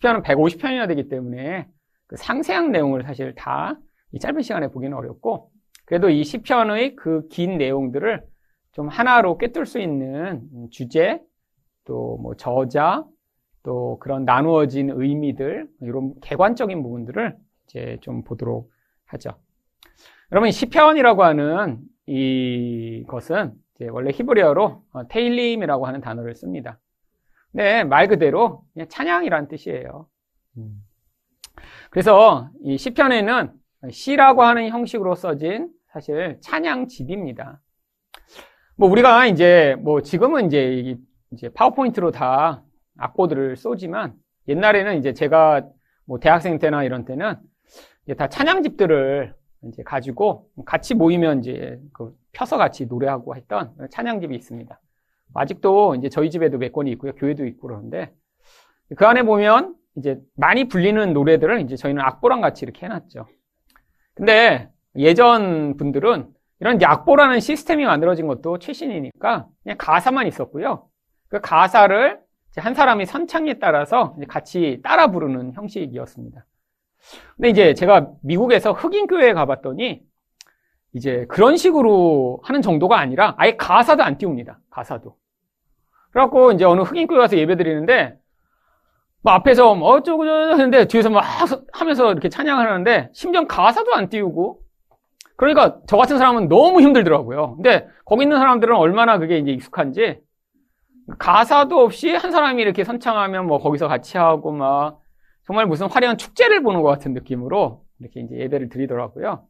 10편은 150편이나 되기 때문에 그 상세한 내용을 사실 다 이 짧은 시간에 보기는 어렵고 그래도 이 10편의 그 긴 내용들을 좀 하나로 꿰뚫 수 있는 주제, 또 뭐 저자, 또 그런 나누어진 의미들, 이런 개관적인 부분들을 이제 좀 보도록 하죠. 여러분, 시편이라고 하는 이것은 원래 히브리어로 어, 테일림이라고 하는 단어를 씁니다. 네, 말 그대로 찬양이란 뜻이에요. 음. 그래서 이 시편에는 시라고 하는 형식으로 써진 사실 찬양집입니다. 뭐 우리가 이제 뭐 지금은 이제 이제 파워포인트로 다 악보들을 쏘지만 옛날에는 이제 제가 뭐 대학생 때나 이런 때는 다 찬양집들을 이제 가지고 같이 모이면 이제 그 펴서 같이 노래하고 했던 찬양집이 있습니다. 아직도 이제 저희 집에도 몇 권이 있고요. 교회도 있고 그러는데 그 안에 보면 이제 많이 불리는 노래들을 이제 저희는 악보랑 같이 이렇게 해놨죠. 근데 예전 분들은 이런 악보라는 시스템이 만들어진 것도 최신이니까 그냥 가사만 있었고요. 그 가사를 한 사람이 선창에 따라서 같이 따라 부르는 형식이었습니다. 근데 이제 제가 미국에서 흑인 교회에 가봤더니 이제 그런 식으로 하는 정도가 아니라 아예 가사도 안 띄웁니다. 가사도. 그래갖고 이제 어느 흑인 교회 가서 예배 드리는데 뭐 앞에서 뭐 어쩌고 저쩌고 하는데 뒤에서 막 하면서 이렇게 찬양을 하는데 심지어 가사도 안 띄우고 그러니까 저 같은 사람은 너무 힘들더라고요. 근데 거기 있는 사람들은 얼마나 그게 이제 익숙한지 가사도 없이 한 사람이 이렇게 선창하면 뭐 거기서 같이 하고 막 정말 무슨 화려한 축제를 보는 것 같은 느낌으로 이렇게 이제 예배를 드리더라고요.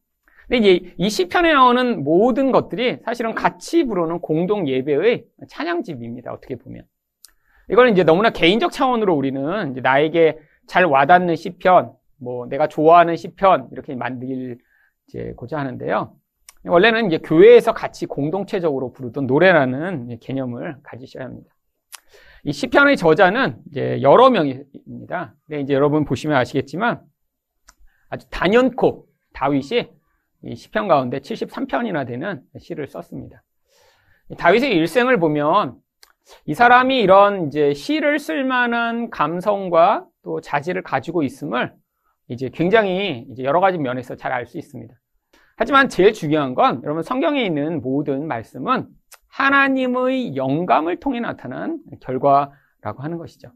근데 이제 이 시편에 나오는 모든 것들이 사실은 같이 부르는 공동 예배의 찬양집입니다. 어떻게 보면. 이걸 이제 너무나 개인적 차원으로 우리는 나에게 잘 와닿는 시편, 뭐 내가 좋아하는 시편 이렇게 만들고자 하는데요. 원래는 이제 교회에서 같이 공동체적으로 부르던 노래라는 개념을 가지셔야 합니다. 이 시편의 저자는 이제 여러 명입니다. 네, 이제 여러분 보시면 아시겠지만 아주 단연코 다윗이 이 시편 가운데 73편이나 되는 시를 썼습니다. 다윗의 일생을 보면 이 사람이 이런 이제 시를 쓸 만한 감성과 또 자질을 가지고 있음을 이제 굉장히 이제 여러 가지 면에서 잘 알 수 있습니다. 하지만 제일 중요한 건 여러분 성경에 있는 모든 말씀은 하나님의 영감을 통해 나타난 결과라고 하는 것이죠.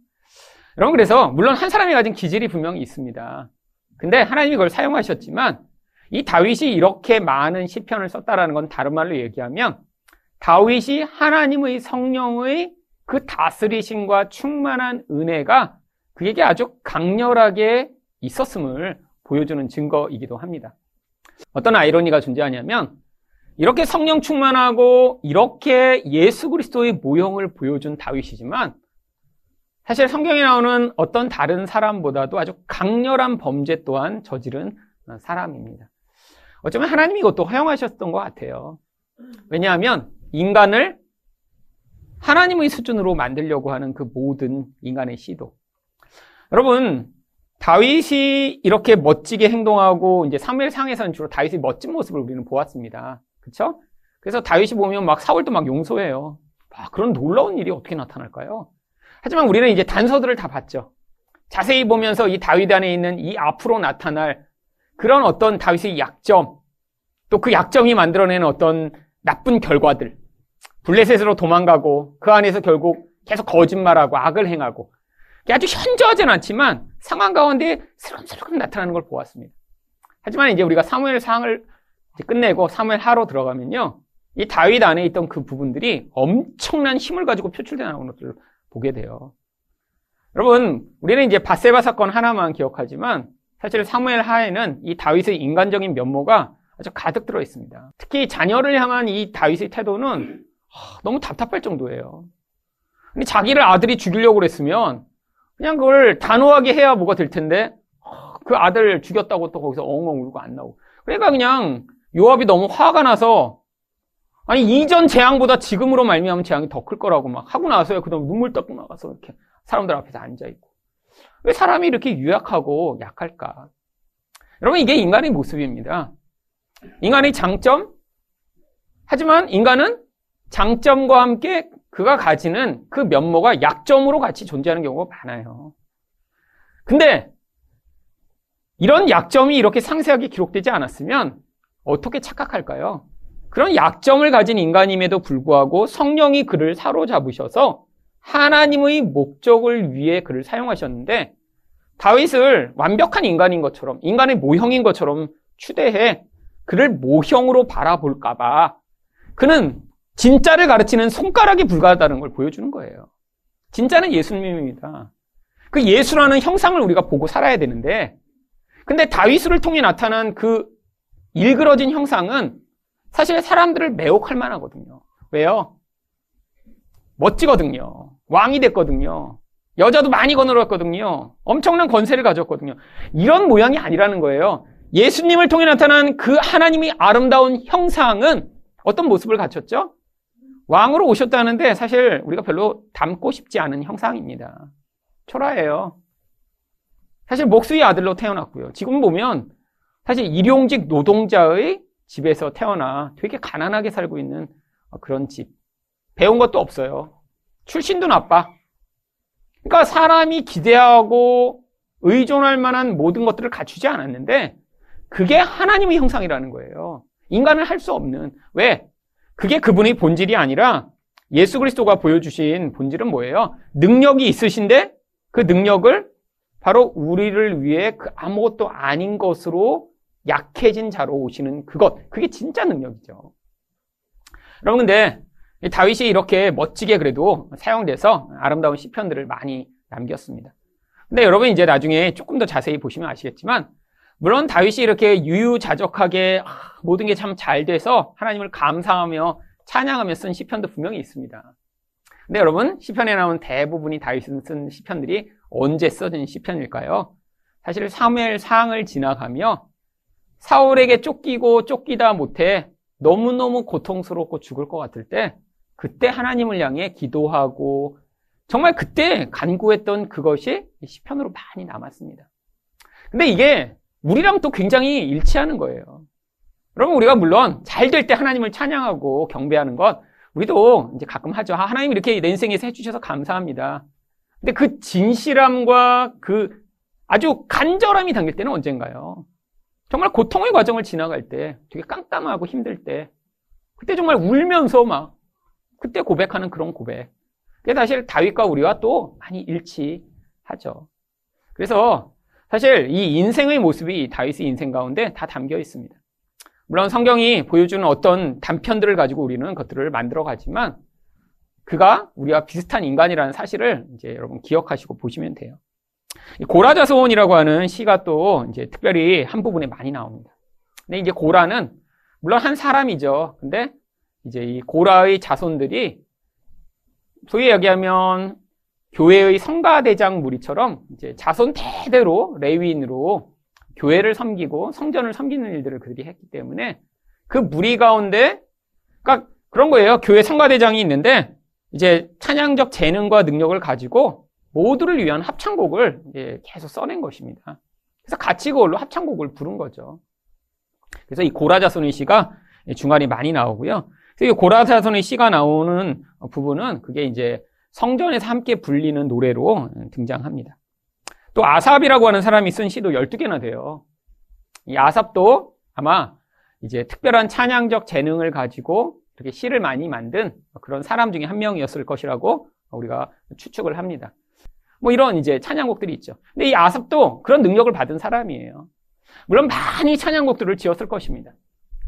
여러분 그래서 물론 한 사람이 가진 기질이 분명히 있습니다. 근데 하나님이 그걸 사용하셨지만 이 다윗이 이렇게 많은 시편을 썼다라는 건 다른 말로 얘기하면 다윗이 하나님의 성령의 그 다스리심과 충만한 은혜가 그에게 아주 강렬하게 있었음을 보여주는 증거이기도 합니다. 어떤 아이러니가 존재하냐면 이렇게 성령 충만하고 이렇게 예수 그리스도의 모형을 보여준 다윗이지만 사실 성경에 나오는 어떤 다른 사람보다도 아주 강렬한 범죄 또한 저지른 사람입니다. 어쩌면 하나님이 이것도 허용하셨던 것 같아요. 왜냐하면 인간을 하나님의 수준으로 만들려고 하는 그 모든 인간의 시도. 여러분, 다윗이 이렇게 멋지게 행동하고 이제 사무엘상에서는 주로 다윗의 멋진 모습을 우리는 보았습니다. 그렇죠? 그래서 다윗이 보면 막 사울도 막 용서해요. 아, 그런 놀라운 일이 어떻게 나타날까요? 하지만 우리는 이제 단서들을 다 봤죠. 자세히 보면서 이 다윗 안에 있는 이 앞으로 나타날 그런 어떤 다윗의 약점, 또 그 약점이 만들어내는 어떤 나쁜 결과들, 블레셋으로 도망가고 그 안에서 결국 계속 거짓말하고 악을 행하고 아주 현저하진 않지만 상황 가운데 슬금슬금 나타나는 걸 보았습니다. 하지만 이제 우리가 사무엘 상을 끝내고 사무엘 하로 들어가면요. 이 다윗 안에 있던 그 부분들이 엄청난 힘을 가지고 표출되어 나오는 것들을 보게 돼요. 여러분, 우리는 이제 바세바 사건 하나만 기억하지만 사실 사무엘 하에는 이 다윗의 인간적인 면모가 아주 가득 들어 있습니다. 특히 자녀를 향한 이 다윗의 태도는 너무 답답할 정도예요. 근데 자기를 아들이 죽이려고 그랬으면 그냥 그걸 단호하게 해야 뭐가 될 텐데 그 아들 죽였다고 또 거기서 엉엉 울고 안 나오고 그러니까 그냥 요압이 너무 화가 나서 아니 이전 재앙보다 지금으로 말미암은 재앙이 더 클 거라고 막 하고 나서야 그다음 눈물 닦고 나가서 이렇게 사람들 앞에서 앉아 있고 왜 사람이 이렇게 유약하고 약할까? 여러분 이게 인간의 모습입니다. 인간의 장점 하지만 인간은 장점과 함께 그가 가지는 그 면모가 약점으로 같이 존재하는 경우가 많아요. 근데 이런 약점이 이렇게 상세하게 기록되지 않았으면 어떻게 착각할까요? 그런 약점을 가진 인간임에도 불구하고 성령이 그를 사로잡으셔서 하나님의 목적을 위해 그를 사용하셨는데 다윗을 완벽한 인간인 것처럼 인간의 모형인 것처럼 추대해 그를 모형으로 바라볼까봐 그는 진짜를 가르치는 손가락이 불과하다는 걸 보여주는 거예요. 진짜는 예수님입니다. 그 예수라는 형상을 우리가 보고 살아야 되는데 근데 다윗을 통해 나타난 그 일그러진 형상은 사실 사람들을 매혹할 만하거든요. 왜요? 멋지거든요. 왕이 됐거든요. 여자도 많이 거느렸거든요. 엄청난 권세를 가졌거든요. 이런 모양이 아니라는 거예요. 예수님을 통해 나타난 그 하나님이 아름다운 형상은 어떤 모습을 갖췄죠? 왕으로 오셨다는데 사실 우리가 별로 닮고 싶지 않은 형상입니다. 초라해요. 사실 목수의 아들로 태어났고요. 지금 보면 사실 일용직 노동자의 집에서 태어나 되게 가난하게 살고 있는 그런 집. 배운 것도 없어요. 출신도 나빠. 그러니까 사람이 기대하고 의존할 만한 모든 것들을 갖추지 않았는데 그게 하나님의 형상이라는 거예요. 인간은 할수 없는. 왜? 그게 그분의 본질이 아니라 예수 그리스도가 보여주신 본질은 뭐예요? 능력이 있으신데 그 능력을 바로 우리를 위해 그 아무것도 아닌 것으로 약해진 자로 오시는 그것. 그게 진짜 능력이죠. 여러분, 근데 다윗이 이렇게 멋지게 그래도 사용돼서 아름다운 시편들을 많이 남겼습니다. 근데 여러분 이제 나중에 조금 더 자세히 보시면 아시겠지만 물론 다윗이 이렇게 유유자적하게 모든 게 참 잘 돼서 하나님을 감사하며 찬양하며 쓴 시편도 분명히 있습니다. 근데 여러분 시편에 나온 대부분이 다윗이 쓴 시편들이 언제 써진 시편일까요? 사실 사무엘 상을 지나가며 사울에게 쫓기고 쫓기다 못해 너무너무 고통스럽고 죽을 것 같을 때 그때 하나님을 향해 기도하고 정말 그때 간구했던 그것이 시편으로 많이 남았습니다. 근데 이게 우리랑 또 굉장히 일치하는 거예요. 여러분 우리가 물론 잘 될 때 하나님을 찬양하고 경배하는 것 우리도 이제 가끔 하죠. 아, 하나님 이렇게 내 인생에서 해주셔서 감사합니다. 근데 그 진실함과 그 아주 간절함이 담길 때는 언젠가요? 정말 고통의 과정을 지나갈 때, 되게 깜깜하고 힘들 때, 그때 정말 울면서 막, 그때 고백하는 그런 고백. 그게 사실 다윗과 우리와 또 많이 일치하죠. 그래서 사실 이 인생의 모습이 다윗의 인생 가운데 다 담겨 있습니다. 물론 성경이 보여주는 어떤 단편들을 가지고 우리는 것들을 만들어 가지만 그가 우리와 비슷한 인간이라는 사실을 이제 여러분 기억하시고 보시면 돼요. 고라자손이라고 하는 시가 또 이제 특별히 한 부분에 많이 나옵니다. 근데 이제 고라는 물론 한 사람이죠. 근데 이제 이 고라의 자손들이 소위 얘기하면 교회의 성가대장 무리처럼 이제 자손 대대로 레위인으로 교회를 섬기고 성전을 섬기는 일들을 그들이 했기 때문에 그 무리 가운데 그러니까 그런 거예요. 교회 성가대장이 있는데 이제 찬양적 재능과 능력을 가지고 모두를 위한 합창곡을 계속 써낸 것입니다. 그래서 같이 그걸로 합창곡을 부른 거죠. 그래서 이 고라자손의 시가 중간에 많이 나오고요. 그래서 이 고라자손의 시가 나오는 부분은 그게 이제 성전에서 함께 불리는 노래로 등장합니다. 또 아삽이라고 하는 사람이 쓴 시도 12개나 돼요. 이 아삽도 아마 이제 특별한 찬양적 재능을 가지고 이렇게 시를 많이 만든 그런 사람 중에 한 명이었을 것이라고 우리가 추측을 합니다. 뭐 이런 이제 찬양곡들이 있죠. 근데 이 아삽도 그런 능력을 받은 사람이에요. 물론 많이 찬양곡들을 지었을 것입니다.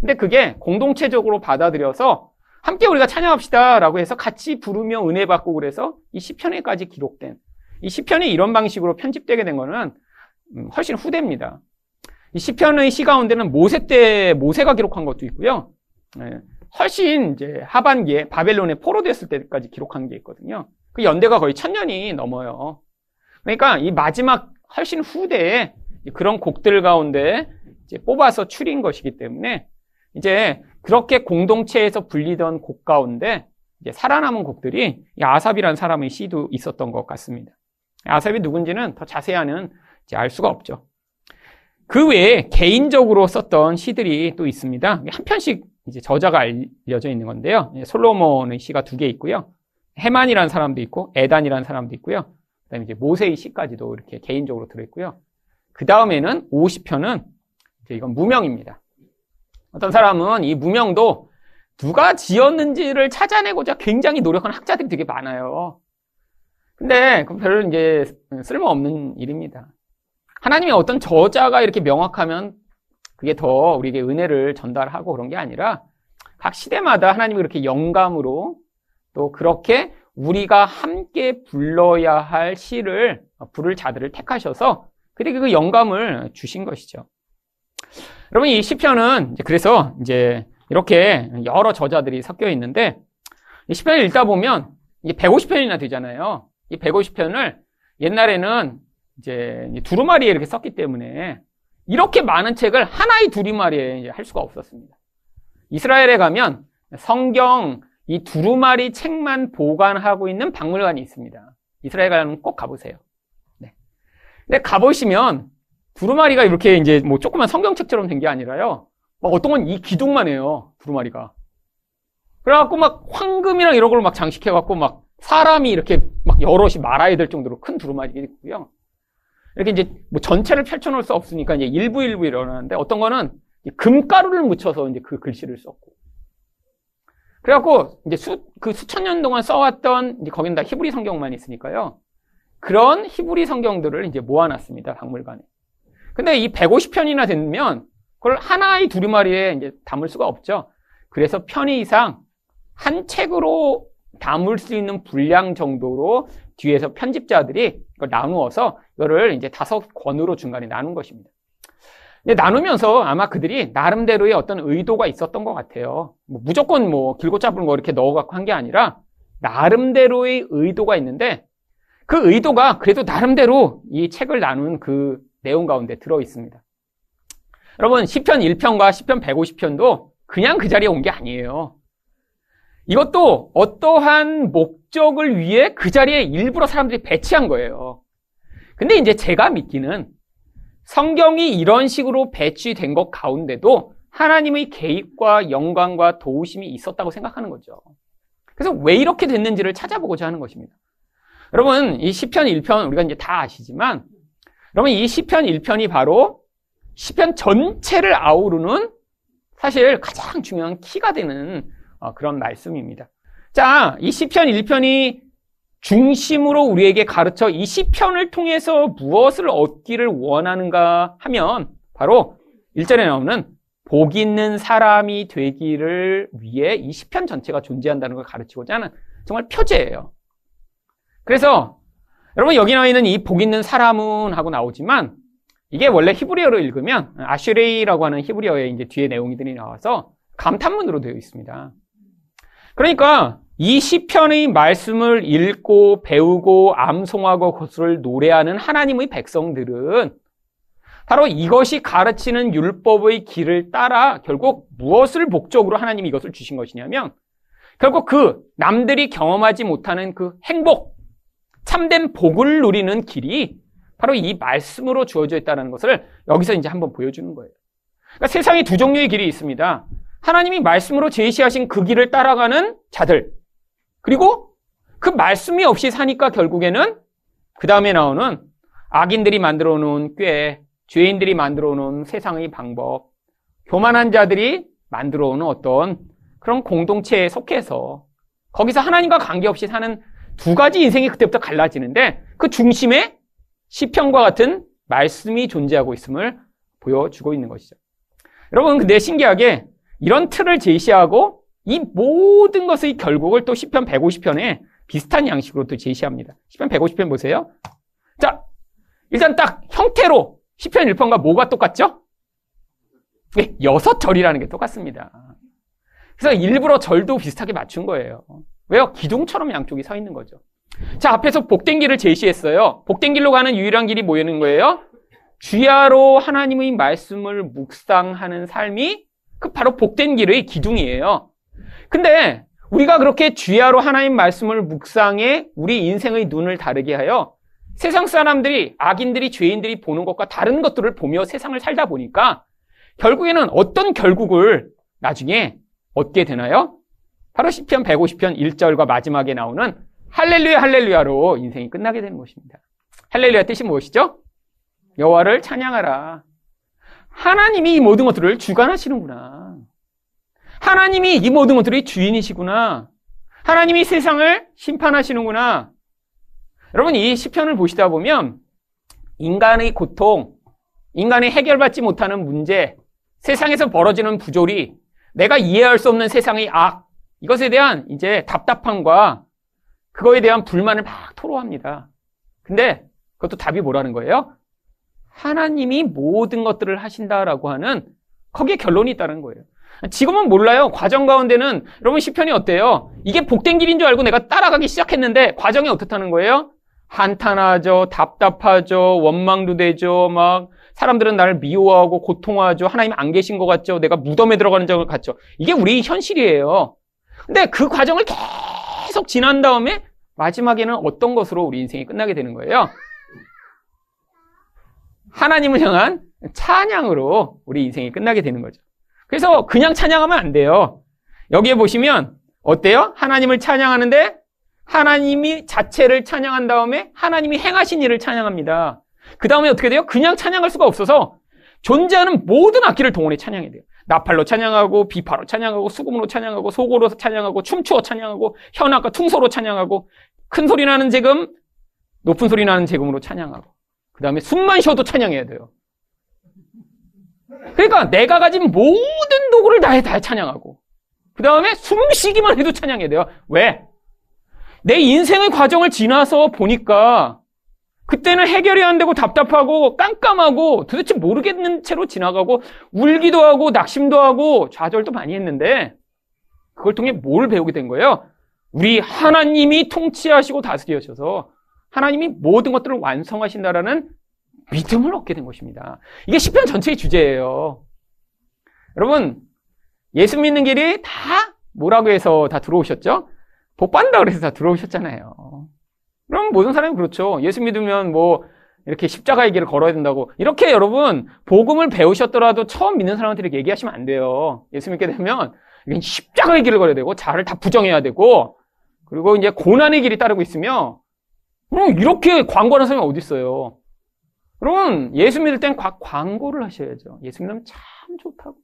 근데 그게 공동체적으로 받아들여서 함께 우리가 찬양합시다라고 해서 같이 부르며 은혜 받고 그래서 이 시편에까지 기록된 이 시편이 이런 방식으로 편집되게 된 거는 음, 훨씬 후대입니다. 이 시편의 시 가운데는 모세 때 모세가 기록한 것도 있고요. 예, 훨씬 이제 하반기에 바벨론에 포로됐을 때까지 기록한 게 있거든요. 그 연대가 거의 천 년이 넘어요. 그러니까 이 마지막 훨씬 후대에 그런 곡들 가운데 뽑아서 추린 것이기 때문에 이제 그렇게 공동체에서 불리던 곡 가운데 이제 살아남은 곡들이 아삽이라는 사람의 시도 있었던 것 같습니다. 아삽이 누군지는 더 자세히는 알 수가 없죠. 그 외에 개인적으로 썼던 시들이 또 있습니다. 한 편씩 이제 저자가 알려져 있는 건데요. 솔로몬의 시가 두 개 있고요. 해만이라는 사람도 있고 에단이라는 사람도 있고요. 그다음에 이제 모세의 시까지도 이렇게 개인적으로 들어있고요. 그 다음에는 50편은 이제 이건 무명입니다. 어떤 사람은 이 무명도 누가 지었는지를 찾아내고자 굉장히 노력하는 학자들이 되게 많아요. 근데 그 별로 이제 쓸모없는 일입니다. 하나님의 어떤 저자가 이렇게 명확하면 그게 더 우리에게 은혜를 전달하고 그런 게 아니라 각 시대마다 하나님이 그렇게 영감으로 또 그렇게 우리가 함께 불러야 할 시를 부를 자들을 택하셔서 그들에게 그 영감을 주신 것이죠. 여러분 이 시편은 그래서 이제 이렇게 여러 저자들이 섞여 있는데 이 시편을 읽다 보면 이게 150편이나 되잖아요. 이 150편을 옛날에는 이제 두루마리에 이렇게 썼기 때문에 이렇게 많은 책을 하나의 두루마리에 할 수가 없었습니다. 이스라엘에 가면 성경 이 두루마리 책만 보관하고 있는 박물관이 있습니다. 이스라엘 가면 꼭 가보세요. 네. 근데 가보시면 두루마리가 이렇게 이제 뭐 조그만 성경책처럼 된 게 아니라요. 막 어떤 건 이 기둥만 해요. 두루마리가. 그래갖고 막 황금이랑 이런 걸막 장식해갖고 막 사람이 이렇게 막 여럿이 말아야 될 정도로 큰 두루마리가 있고요. 이렇게 이제 뭐 전체를 펼쳐놓을 수 없으니까 이제 일부 일부 일어나는데 어떤 거는 금가루를 묻혀서 이제 그 글씨를 썼고. 그래갖고 이제 수, 그 수천 년 동안 써왔던 이제 거긴 다 히브리 성경만 있으니까요. 그런 히브리 성경들을 이제 모아놨습니다. 박물관에. 근데 이 150편이나 되면 그걸 하나의 두루마리에 이제 담을 수가 없죠. 그래서 편의 이상 한 책으로 담을 수 있는 분량 정도로 뒤에서 편집자들이 이걸 나누어서 이거를 이제 다섯 권으로 중간에 나눈 것입니다. 근데 나누면서 아마 그들이 나름대로의 어떤 의도가 있었던 것 같아요. 뭐 무조건 뭐 길고 짧은 거 이렇게 넣어갖고 한 게 아니라 나름대로의 의도가 있는데 그 의도가 그래도 나름대로 이 책을 나눈 그 내용 가운데 들어 있습니다. 여러분 10편 1편과 10편 150편도 그냥 그 자리에 온 게 아니에요. 이것도 어떠한 목적을 위해 그 자리에 일부러 사람들이 배치한 거예요. 근데 이제 제가 믿기는 성경이 이런 식으로 배치된 것 가운데도 하나님의 개입과 영광과 도우심이 있었다고 생각하는 거죠. 그래서 왜 이렇게 됐는지를 찾아보고자 하는 것입니다. 여러분, 이 시편 1편 우리가 이제 다 아시지만 여러분 이 시편 1편이 바로 시편 전체를 아우르는 사실 가장 중요한 키가 되는 어, 그런 말씀입니다. 자, 이 시편 1편이 중심으로 우리에게 가르쳐 이 시편을 통해서 무엇을 얻기를 원하는가 하면 바로 1절에 나오는 복 있는 사람이 되기를 위해 이 시편 전체가 존재한다는 걸 가르치고자 하는 정말 표제예요. 그래서 여러분 여기 나와 있는 이 복 있는 사람은 하고 나오지만 이게 원래 히브리어로 읽으면 아슈레이라고 하는 히브리어의 이제 뒤에 내용들이 나와서 감탄문으로 되어 있습니다. 그러니까 이 시편의 말씀을 읽고 배우고 암송하고 그것을 노래하는 하나님의 백성들은 바로 이것이 가르치는 율법의 길을 따라 결국 무엇을 목적으로 하나님이 이것을 주신 것이냐면 결국 그 남들이 경험하지 못하는 그 행복, 참된 복을 누리는 길이 바로 이 말씀으로 주어져 있다는 것을 여기서 이제 한번 보여주는 거예요. 그러니까 세상에 두 종류의 길이 있습니다. 하나님이 말씀으로 제시하신 그 길을 따라가는 자들. 그리고 그 말씀이 없이 사니까 결국에는 그 다음에 나오는 악인들이 만들어 놓은 꾀, 죄인들이 만들어 놓은 세상의 방법, 교만한 자들이 만들어 오는 어떤 그런 공동체에 속해서 거기서 하나님과 관계없이 사는 두 가지 인생이 그때부터 갈라지는데 그 중심에 시편과 같은 말씀이 존재하고 있음을 보여주고 있는 것이죠. 여러분, 근데 신기하게 이런 틀을 제시하고 이 모든 것의 결국을 또 시편 150편에 비슷한 양식으로 또 제시합니다. 시편 150편 보세요. 자, 일단 딱 형태로 시편 1편과 뭐가 똑같죠? 네, 여섯 절이라는 게 똑같습니다. 그래서 일부러 절도 비슷하게 맞춘 거예요. 왜요? 기둥처럼 양쪽이 서 있는 거죠. 자, 앞에서 복된 길을 제시했어요. 복된 길로 가는 유일한 길이 뭐였는 거예요? 주야로 하나님의 말씀을 묵상하는 삶이 그 바로 복된 길의 기둥이에요. 근데 우리가 그렇게 주야로 하나님 말씀을 묵상해 우리 인생의 눈을 다르게 하여 세상 사람들이 악인들이 죄인들이 보는 것과 다른 것들을 보며 세상을 살다 보니까 결국에는 어떤 결국을 나중에 얻게 되나요? 바로 시편 150편 1절과 마지막에 나오는 할렐루야 할렐루야로 인생이 끝나게 되는 것입니다. 할렐루야 뜻이 무엇이죠? 여호와를 찬양하라. 하나님이 이 모든 것들을 주관하시는구나. 하나님이 이 모든 것들의 주인이시구나. 하나님이 세상을 심판하시는구나. 여러분 이 시편을 보시다 보면 인간의 고통, 인간이 해결받지 못하는 문제, 세상에서 벌어지는 부조리, 내가 이해할 수 없는 세상의 악, 이것에 대한 이제 답답함과 그거에 대한 불만을 막 토로합니다. 근데 그것도 답이 뭐라는 거예요? 하나님이 모든 것들을 하신다라고 하는 거기에 결론이 있다는 거예요. 지금은 몰라요. 과정 가운데는 여러분 시편이 어때요? 이게 복된 길인 줄 알고 내가 따라가기 시작했는데 과정이 어떻다는 거예요? 한탄하죠, 답답하죠, 원망도 되죠, 막 사람들은 나를 미워하고 고통하죠. 하나님 안 계신 것 같죠. 내가 무덤에 들어가는 적 같죠. 이게 우리 현실이에요. 근데 그 과정을 계속 지난 다음에 마지막에는 어떤 것으로 우리 인생이 끝나게 되는 거예요? 하나님을 향한 찬양으로 우리 인생이 끝나게 되는 거죠. 그래서 그냥 찬양하면 안 돼요. 여기에 보시면 어때요? 하나님을 찬양하는데 하나님이 자체를 찬양한 다음에 하나님이 행하신 일을 찬양합니다. 그 다음에 어떻게 돼요? 그냥 찬양할 수가 없어서 존재하는 모든 악기를 동원해 찬양해야 돼요. 나팔로 찬양하고 비파로 찬양하고 수금으로 찬양하고 소고로 찬양하고 춤추어 찬양하고 현악과 퉁소로 찬양하고 큰 소리 나는 재금 높은 소리 나는 재금으로 찬양하고 그 다음에 숨만 쉬어도 찬양해야 돼요. 그러니까 내가 가진 모든 도구를 다해 다 찬양하고 그 다음에 숨 쉬기만 해도 찬양해야 돼요. 왜? 내 인생의 과정을 지나서 보니까 그때는 해결이 안 되고 답답하고 깜깜하고 도대체 모르겠는 채로 지나가고 울기도 하고 낙심도 하고 좌절도 많이 했는데 그걸 통해 뭘 배우게 된 거예요? 우리 하나님이 통치하시고 다스리셔서 하나님이 모든 것들을 완성하신다라는 믿음을 얻게 된 것입니다. 이게 10편 전체의 주제예요. 여러분, 예수 믿는 길이 다 뭐라고 해서 다 들어오셨죠? 복 받는다 그래서 다 들어오셨잖아요. 그럼 모든 사람이 그렇죠. 예수 믿으면 뭐 이렇게 십자가의 길을 걸어야 된다고. 이렇게 여러분, 복음을 배우셨더라도 처음 믿는 사람한테 이렇게 얘기하시면 안 돼요. 예수 믿게 되면 십자가의 길을 걸어야 되고, 자를 다 부정해야 되고, 그리고 이제 고난의 길이 따르고 있으며, 그럼 이렇게 광고하는 사람이 어디 있어요? 여러분, 예수 믿을 땐 광고를 하셔야죠. 예수 믿으면 참 좋다고.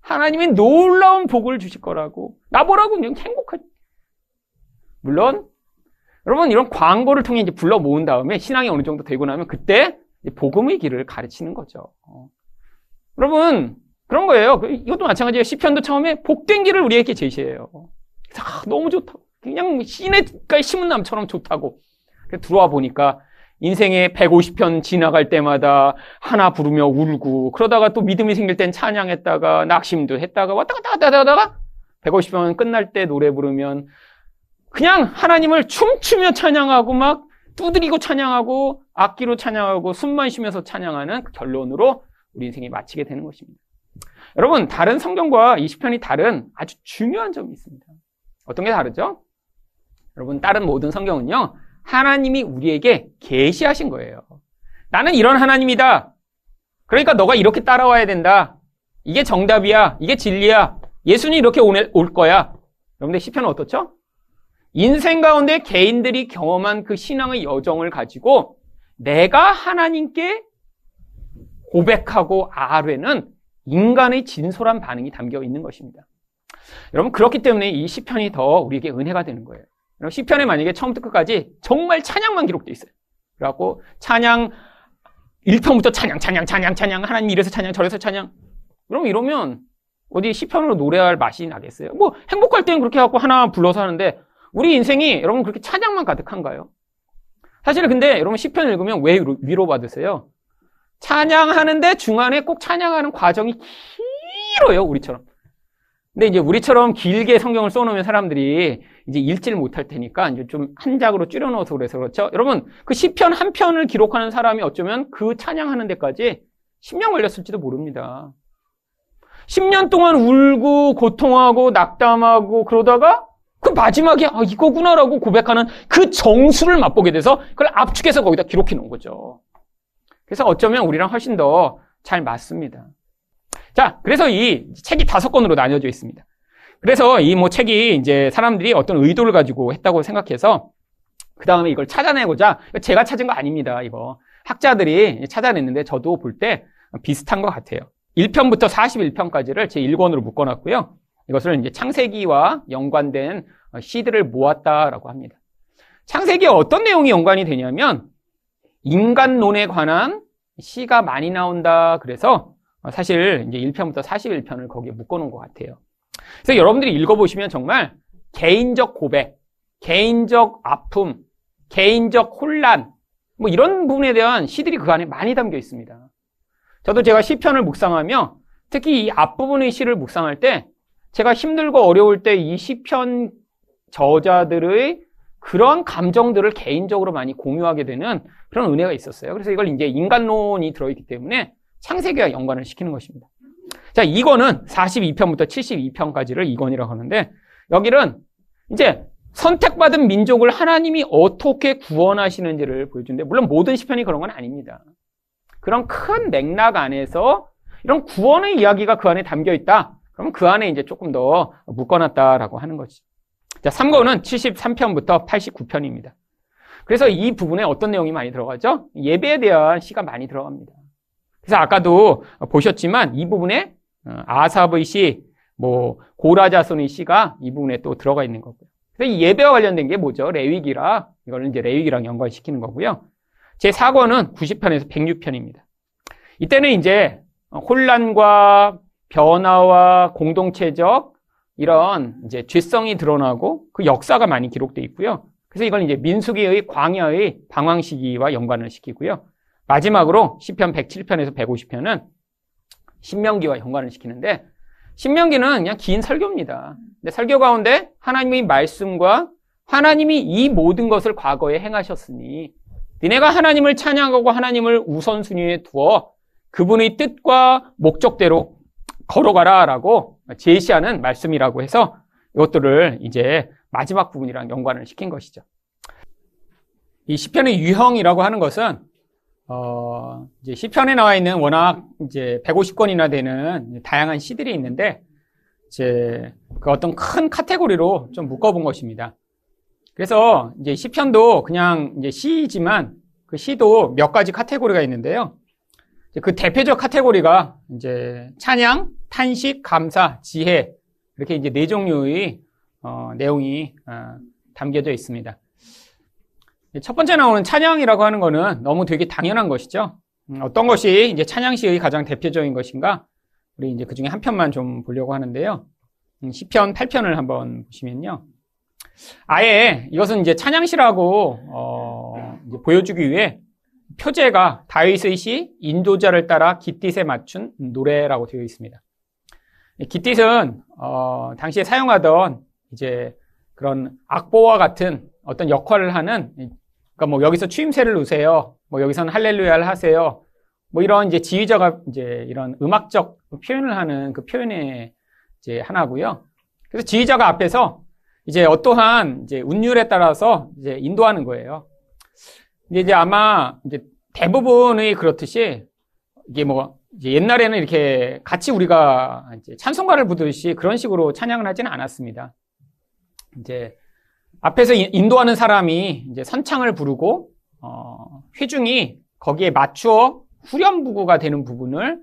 하나님이 놀라운 복을 주실 거라고. 나보라고 그냥 행복하지. 물론 여러분 이런 광고를 통해 이제 불러 모은 다음에 신앙이 어느 정도 되고 나면 그때 복음의 길을 가르치는 거죠. 어. 여러분 그런 거예요. 그 이것도 마찬가지예요. 시편도 처음에 복된 길을 우리에게 제시해요. 아, 너무 좋다고. 그냥 시내가에 심은 남처럼 좋다고. 들어와 보니까 인생의 150편 지나갈 때마다 하나 부르며 울고 그러다가 또 믿음이 생길 땐 찬양했다가 낙심도 했다가 왔다 갔다 갔다 하다가 150편 끝날 때 노래 부르면 그냥 하나님을 춤추며 찬양하고 막 두드리고 찬양하고 악기로 찬양하고 숨만 쉬면서 찬양하는 그 결론으로 우리 인생이 마치게 되는 것입니다. 여러분, 다른 성경과 이 시편이 다른 아주 중요한 점이 있습니다. 어떤 게 다르죠? 여러분, 다른 모든 성경은요. 하나님이 우리에게 계시하신 거예요. 나는 이런 하나님이다. 그러니까 너가 이렇게 따라와야 된다. 이게 정답이야. 이게 진리야. 예수님 이렇게 올 거야. 여러분들 시편은 어떻죠? 인생 가운데 개인들이 경험한 그 신앙의 여정을 가지고 내가 하나님께 고백하고 아뢰는 인간의 진솔한 반응이 담겨 있는 것입니다. 여러분 그렇기 때문에 이 시편이 더 우리에게 은혜가 되는 거예요. 여러분 시편에 만약에 처음부터 끝까지 정말 찬양만 기록되어 있어요. 그래갖고 찬양 1편부터 찬양, 찬양, 찬양, 찬양, 하나님 이래서 찬양, 저래서 찬양. 그럼 이러면 어디 시편으로 노래할 맛이 나겠어요? 뭐 행복할 때는 그렇게 하고 하나 불러서 하는데 우리 인생이 여러분 그렇게 찬양만 가득한가요? 사실 근데 여러분 시편 읽으면 왜 위로받으세요? 찬양하는데 중간에 꼭 찬양하는 과정이 길어요, 우리처럼. 근데 이제 우리처럼 길게 성경을 써놓으면 사람들이 이제 읽지를 못할 테니까 이제 좀 한 작으로 줄여넣어서 그래서 그렇죠. 여러분, 그 시편 한 편을 기록하는 사람이 어쩌면 그 찬양하는 데까지 10년 걸렸을지도 모릅니다. 10년 동안 울고 고통하고 낙담하고 그러다가 그 마지막에 아 이거구나라고 고백하는 그 정수를 맛보게 돼서 그걸 압축해서 거기다 기록해 놓은 거죠. 그래서 어쩌면 우리랑 훨씬 더 잘 맞습니다. 자, 그래서 이 책이 다섯 권으로 나뉘어져 있습니다. 그래서 이 뭐 책이 이제 사람들이 어떤 의도를 가지고 했다고 생각해서 그 다음에 이걸 찾아내고자 제가 찾은 거 아닙니다. 이거 학자들이 찾아냈는데 저도 볼 때 비슷한 것 같아요. 1편부터 41편까지를 제 1권으로 묶어놨고요. 이것을 이제 창세기와 연관된 시들을 모았다라고 합니다. 창세기에 어떤 내용이 연관이 되냐면 인간론에 관한 시가 많이 나온다. 그래서 사실 이제 1편부터 41편을 거기에 묶어놓은 것 같아요. 그래서 여러분들이 읽어보시면 정말 개인적 고백, 개인적 아픔, 개인적 혼란, 뭐 이런 부분에 대한 시들이 그 안에 많이 담겨 있습니다. 저도 제가 시편을 묵상하며 특히 이 앞부분의 시를 묵상할 때 제가 힘들고 어려울 때 이 시편 저자들의 그런 감정들을 개인적으로 많이 공유하게 되는 그런 은혜가 있었어요. 그래서 이걸 이제 인간론이 들어있기 때문에 창세기와 연관을 시키는 것입니다. 자, 이거는 42편부터 72편까지를 이건이라고 하는데 여기는 이제 선택받은 민족을 하나님이 어떻게 구원하시는지를 보여주는데 물론 모든 시편이 그런 건 아닙니다. 그런 큰 맥락 안에서 이런 구원의 이야기가 그 안에 담겨 있다. 그러면 그 안에 이제 조금 더 묶어놨다라고 하는 거지. 자, 3권은 73편부터 89편입니다. 그래서 이 부분에 어떤 내용이 많이 들어가죠? 예배에 대한 시가 많이 들어갑니다. 그래서 아까도 보셨지만 이 부분에 어, 아삽의 시, 뭐 고라자손의 시가 이 부분에 또 들어가 있는 거고요. 그래서 이 예배와 관련된 게 뭐죠? 레위기라 이거는 이제 레위기랑 연관시키는 거고요. 제 4권은 90편에서 106편입니다. 이때는 이제 혼란과 변화와 공동체적 이런 이제 죄성이 드러나고 그 역사가 많이 기록되어 있고요. 그래서 이걸 이제 민수기의 광야의 방황 시기와 연관을 시키고요. 마지막으로 시편 107편에서 150편은 신명기와 연관을 시키는데 신명기는 그냥 긴 설교입니다. 근데 설교 가운데 하나님의 말씀과 하나님이 이 모든 것을 과거에 행하셨으니 니네가 하나님을 찬양하고 하나님을 우선순위에 두어 그분의 뜻과 목적대로 걸어가라 라고 제시하는 말씀이라고 해서 이것들을 이제 마지막 부분이랑 연관을 시킨 것이죠. 이 시편의 유형이라고 하는 것은 어, 이제 시편에 나와 있는 워낙 이제 150권이나 되는 다양한 시들이 있는데 이제 그 어떤 큰 카테고리로 좀 묶어본 것입니다. 그래서 이제 시편도 그냥 이제 시지만 그 시도 몇 가지 카테고리가 있는데요. 그 대표적 카테고리가 이제 찬양, 탄식, 감사, 지혜 이렇게 이제 네 종류의 어, 내용이 어, 담겨져 있습니다. 첫 번째 나오는 찬양이라고 하는 것은 너무 되게 당연한 것이죠. 음, 어떤 것이 이제 찬양시의 가장 대표적인 것인가? 우리 이제 그 중에 한 편만 좀 보려고 하는데요. 음, 시편 8편을 한번 보시면요. 아예 이것은 이제 찬양시라고 어, 이제 보여주기 위해 표제가 다윗의 시 인도자를 따라 기띠에 맞춘 노래라고 되어 있습니다. 기띠은 어, 당시에 사용하던 이제 그런 악보와 같은 어떤 역할을 하는 그러니까 뭐 여기서 추임새를 놓으세요. 뭐 여기서는 할렐루야를 하세요. 뭐 이런 이제 지휘자가 이제 이런 음악적 표현을 하는 그 표현의 이제 하나고요. 그래서 지휘자가 앞에서 이제 어떠한 이제 운율에 따라서 이제 인도하는 거예요. 근데 이제 아마 이제 대부분의 그렇듯이 이게 뭐 옛날에는 이렇게 같이 우리가 찬송가를 부르듯이 그런 식으로 찬양을 하지는 않았습니다. 이제 앞에서 인도하는 사람이 이제 선창을 부르고 어, 회중이 거기에 맞추어 후렴부구가 되는 부분을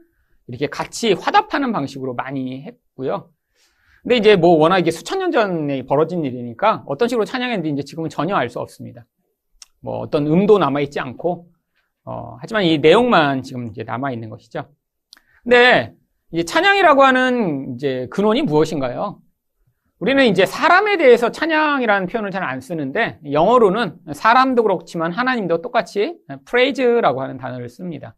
이렇게 같이 화답하는 방식으로 많이 했고요. 근데 이제 뭐 워낙 이게 수천 년 전에 벌어진 일이니까 어떤 식으로 찬양했는지 이제 지금은 전혀 알 수 없습니다. 뭐 어떤 음도 남아있지 않고, 어, 하지만 이 내용만 지금 이제 남아있는 것이죠. 근데 이제 찬양이라고 하는 이제 근원이 무엇인가요? 우리는 이제 사람에 대해서 찬양이라는 표현을 잘 안 쓰는데 영어로는 사람도 그렇지만 하나님도 똑같이 프레이즈라고 하는 단어를 씁니다.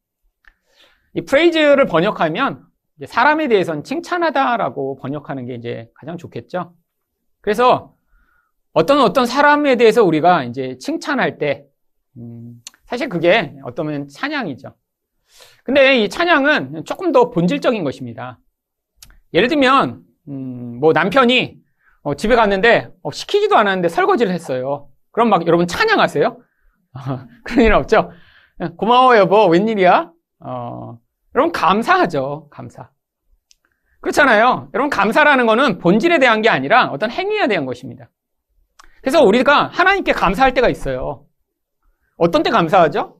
이 프레이즈를 번역하면 사람에 대해서는 칭찬하다라고 번역하는 게 이제 가장 좋겠죠. 그래서 어떤 어떤 사람에 대해서 우리가 이제 칭찬할 때 음, 사실 그게 어떠면 찬양이죠. 근데 이 찬양은 조금 더 본질적인 것입니다. 예를 들면 음, 뭐 남편이 어, 집에 갔는데 어, 시키지도 않았는데 설거지를 했어요. 그럼 막 여러분 찬양하세요? 그런 일 없죠? 고마워 여보 웬일이야? 어, 여러분 감사하죠. 감사. 그렇잖아요. 여러분 감사라는 거는 본질에 대한 게 아니라 어떤 행위에 대한 것입니다. 그래서 우리가 하나님께 감사할 때가 있어요. 어떤 때 감사하죠?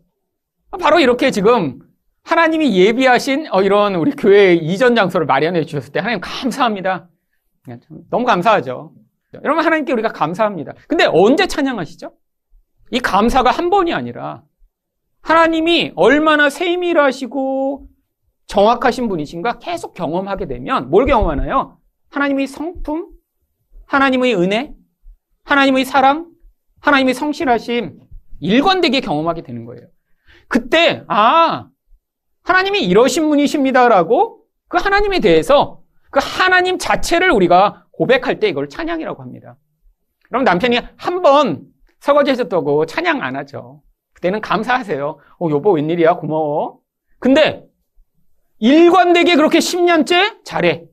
바로 이렇게 지금 하나님이 예비하신 어, 이런 우리 교회 이전 장소를 마련해 주셨을 때 하나님 감사합니다. 너무 감사하죠. 여러분 하나님께 우리가 감사합니다. 근데 언제 찬양하시죠? 이 감사가 한 번이 아니라 하나님이 얼마나 세밀하시고 정확하신 분이신가 계속 경험하게 되면 뭘 경험하나요? 하나님의 성품, 하나님의 은혜, 하나님의 사랑, 하나님의 성실하심 일관되게 경험하게 되는 거예요. 그때 아 하나님이 이러신 분이십니다라고 그 하나님에 대해서 그 하나님 자체를 우리가 고백할 때 이걸 찬양이라고 합니다. 그럼 남편이 한 번 설거지 해줬다고 찬양 안 하죠. 그때는 감사하세요. 어, 여보 웬일이야 고마워. 근데 일관되게 그렇게 10년째 잘해.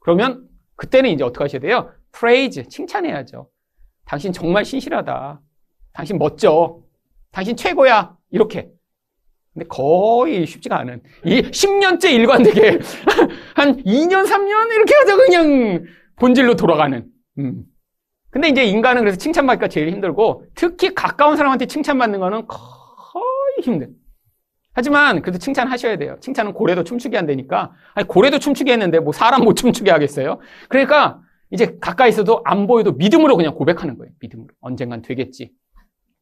그러면 그때는 이제 어떻게 하셔야 돼요? praise, 칭찬해야죠. 당신 정말 신실하다. 당신 멋져. 당신 최고야. 이렇게. 근데 거의 쉽지가 않은 이 10년째 일관되게 한 2년, 3년 이렇게 하자 그냥 본질로 돌아가는. 음. 근데 이제 인간은 그래서 칭찬받기가 제일 힘들고 특히 가까운 사람한테 칭찬받는 거는 거의 힘든. 하지만 그래도 칭찬하셔야 돼요. 칭찬은 고래도 춤추게 한다니까. 아니 고래도 춤추게 했는데 뭐 사람 못 춤추게 하겠어요? 그러니까 이제 가까이 있어도 안 보여도 믿음으로 그냥 고백하는 거예요. 믿음으로. 언젠간 되겠지.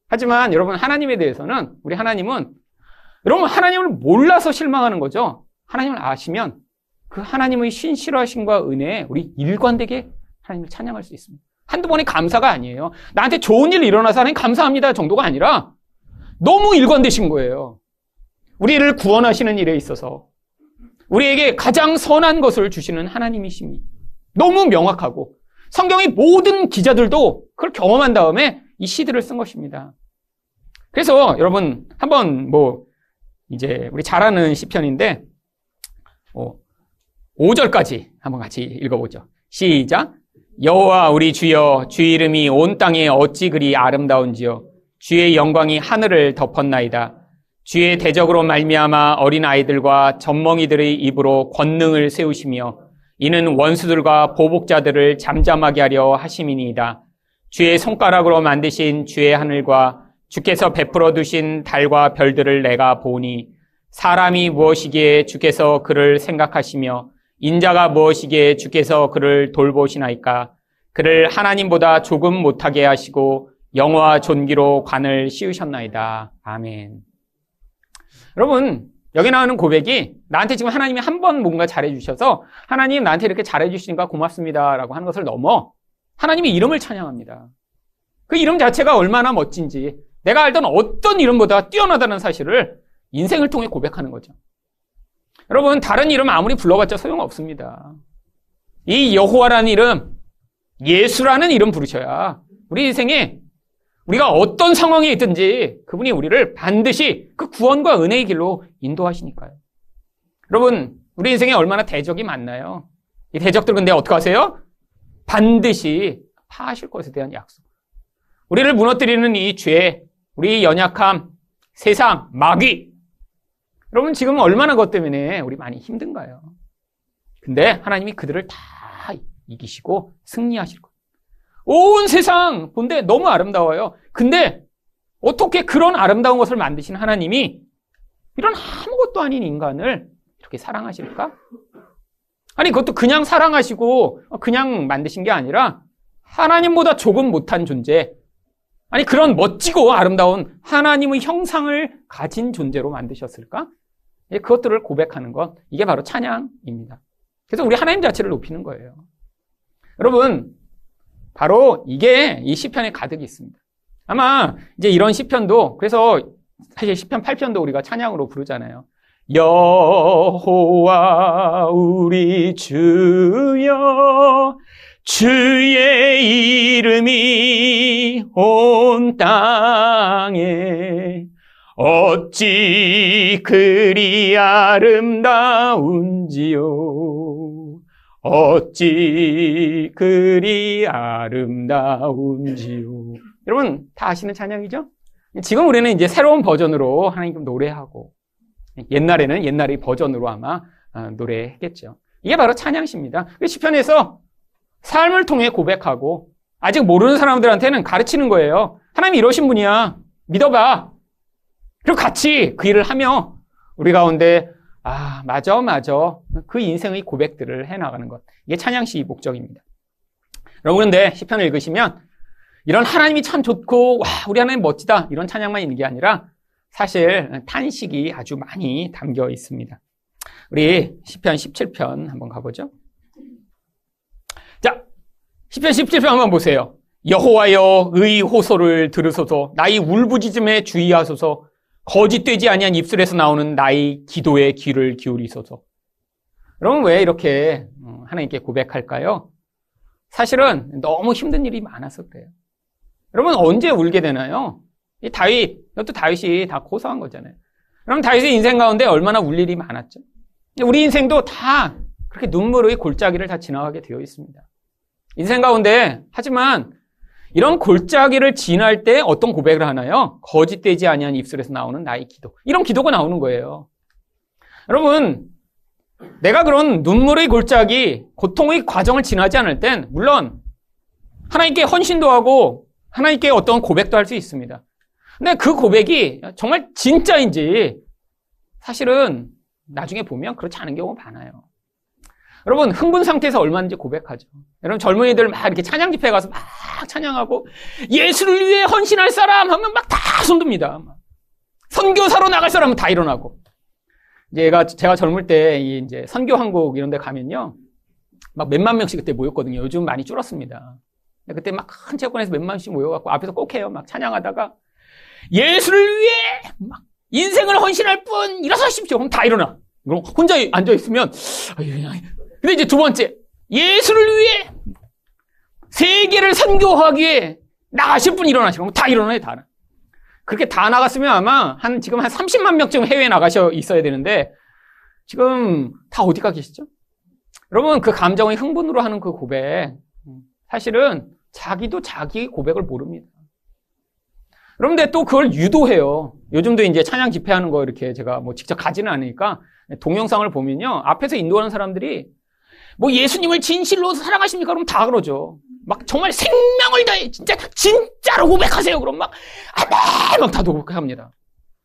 하지만 여러분 하나님에 대해서는 우리 하나님은 여러분 하나님을 몰라서 실망하는 거죠. 하나님을 아시면 그 하나님의 신실하심과 은혜에 우리 일관되게 하나님을 찬양할 수 있습니다. 한두 번의 감사가 아니에요. 나한테 좋은 일 일어나서 하나님 감사합니다 정도가 아니라 너무 일관되신 거예요. 우리를 구원하시는 일에 있어서 우리에게 가장 선한 것을 주시는 하나님이심이 너무 명확하고 성경의 모든 기자들도 그걸 경험한 다음에 이 시들을 쓴 것입니다. 그래서 여러분 한번 뭐 이제 우리 잘 아는 시편인데 어, 5절까지 한번 같이 읽어보죠. 시작. 여호와 우리 주여 주 이름이 온 땅에 어찌 그리 아름다운지요 주의 영광이 하늘을 덮었나이다. 주의 대적으로 말미암아 어린 아이들과 젖멍이들의 입으로 권능을 세우시며 이는 원수들과 보복자들을 잠잠하게 하려 하심이니이다. 주의 손가락으로 만드신 주의 하늘과 주께서 베풀어 두신 달과 별들을 내가 보니 사람이 무엇이기에 주께서 그를 생각하시며 인자가 무엇이기에 주께서 그를 돌보시나이까 그를 하나님보다 조금 못하게 하시고 영화 존귀로 관을 씌우셨나이다. 아멘. 여러분, 여기 나오는 고백이 나한테 지금 하나님이 한 번 뭔가 잘해주셔서 하나님 나한테 이렇게 잘해주시니까 고맙습니다라고 하는 것을 넘어 하나님의 이름을 찬양합니다. 그 이름 자체가 얼마나 멋진지 내가 알던 어떤 이름보다 뛰어나다는 사실을 인생을 통해 고백하는 거죠. 여러분 다른 이름 아무리 불러봤자 소용없습니다. 이 여호와라는 이름, 예수라는 이름 부르셔야 우리 인생에 우리가 어떤 상황에 있든지 그분이 우리를 반드시 그 구원과 은혜의 길로 인도하시니까요. 여러분, 우리 인생에 얼마나 대적이 많나요? 이 대적들 근데 어떻게 하세요? 반드시 파하실 것에 대한 약속. 우리를 무너뜨리는 이 죄, 우리 연약함, 세상, 마귀. 여러분 지금 얼마나 그것 때문에 우리 많이 힘든가요? 근데 하나님이 그들을 다 이기시고 승리하실 거예요. 온 세상 본데 너무 아름다워요. 근데 어떻게 그런 아름다운 것을 만드신 하나님이 이런 아무것도 아닌 인간을 이렇게 사랑하실까? 아니 그것도 그냥 사랑하시고 그냥 만드신 게 아니라 하나님보다 조금 못한 존재, 아니, 그런 멋지고 아름다운 하나님의 형상을 가진 존재로 만드셨을까? 예, 그것들을 고백하는 것, 이게 바로 찬양입니다. 그래서 우리 하나님 자체를 높이는 거예요. 여러분, 바로 이게 이 시편에 가득 있습니다. 아마 이제 이런 시편도 그래서 사실 시편 8편도 우리가 찬양으로 부르잖아요. 여호와 우리 주여 주의 이름이 온 땅에 어찌 그리 아름다운지요. 어찌 그리 아름다운지요. 여러분, 다 아시는 찬양이죠? 지금 우리는 이제 새로운 버전으로 하나님 노래하고, 옛날에는 옛날의 버전으로 아마 아, 노래했겠죠. 이게 바로 찬양시입니다. 시편에서 삶을 통해 고백하고 아직 모르는 사람들한테는 가르치는 거예요. 하나님이 이러신 분이야. 믿어봐. 그리고 같이 그 일을 하며 우리 가운데 아, 맞아, 맞아. 그 인생의 고백들을 해나가는 것. 이게 찬양시 목적입니다. 여러분, 근데 시편을 읽으시면 이런 하나님이 참 좋고, 와, 우리 하나님 멋지다. 이런 찬양만 있는 게 아니라 사실 탄식이 아주 많이 담겨 있습니다. 우리 시편 17편 한번 가보죠. 자, 시편 17편 한번 보세요. 여호와여 의 호소를 들으소서 나의 울부짖음에 주의하소서 거짓되지 아니한 입술에서 나오는 나의 기도에 귀를 기울이소서. 여러분 왜 이렇게 어, 하나님께 고백할까요? 사실은 너무 힘든 일이 많아서 그래요. 여러분 언제 울게 되나요? 이 다윗, 이것도 다윗이 다 고소한 거잖아요. 그럼 다윗의 인생 가운데 얼마나 울 일이 많았죠. 우리 인생도 다 그렇게 눈물의 골짜기를 다 지나가게 되어 있습니다. 인생 가운데 하지만 이런 골짜기를 지날 때 어떤 고백을 하나요? 거짓되지 아니한 입술에서 나오는 나의 기도. 이런 기도가 나오는 거예요. 여러분, 내가 그런 눈물의 골짜기, 고통의 과정을 지나지 않을 땐 물론 하나님께 헌신도 하고 하나님께 어떤 고백도 할 수 있습니다. 근데 그 고백이 정말 진짜인지 사실은 나중에 보면 그렇지 않은 경우가 많아요. 여러분 흥분 상태에서 얼마든지 고백하죠. 여러분 젊은이들 막 이렇게 찬양 집회 가서 막 찬양하고 예수를 위해 헌신할 사람 하면 막 다 손듭니다. 선교사로 나갈 사람은 다 일어나고. 제가 제가 젊을 때 이제 선교 한국 이런 데 가면요. 막 몇만 명씩 그때 모였거든요. 요즘 많이 줄었습니다. 그때 막 큰 체육관에서 몇만 명씩 모여갖고 앞에서 꼭 해요. 막 찬양하다가 예수를 위해 막 인생을 헌신할 분 일어서십시오. 그럼 다 일어나. 그럼 혼자 앉아 있으면 근데 이제 두 번째, 예수를 위해 세계를 선교하기에 나가실 분 일어나시면 다 일어나요, 다. 그렇게 다 나갔으면 아마 한 지금 한 30만 명쯤 해외에 나가셔 있어야 되는데 지금 다 어디 가 계시죠? 여러분 그 감정의 흥분으로 하는 그 고백 사실은 자기도 자기 고백을 모릅니다. 그런데 또 그걸 유도해요. 요즘도 이제 찬양 집회하는 거 이렇게 제가 뭐 직접 가지는 않으니까 동영상을 보면요 앞에서 인도하는 사람들이 뭐 예수님을 진실로 사랑하십니까? 그럼 다 그러죠. 막 정말 생명을 다해 진짜 진짜로 고백하세요. 그럼 막 아멘 막다 고백합니다.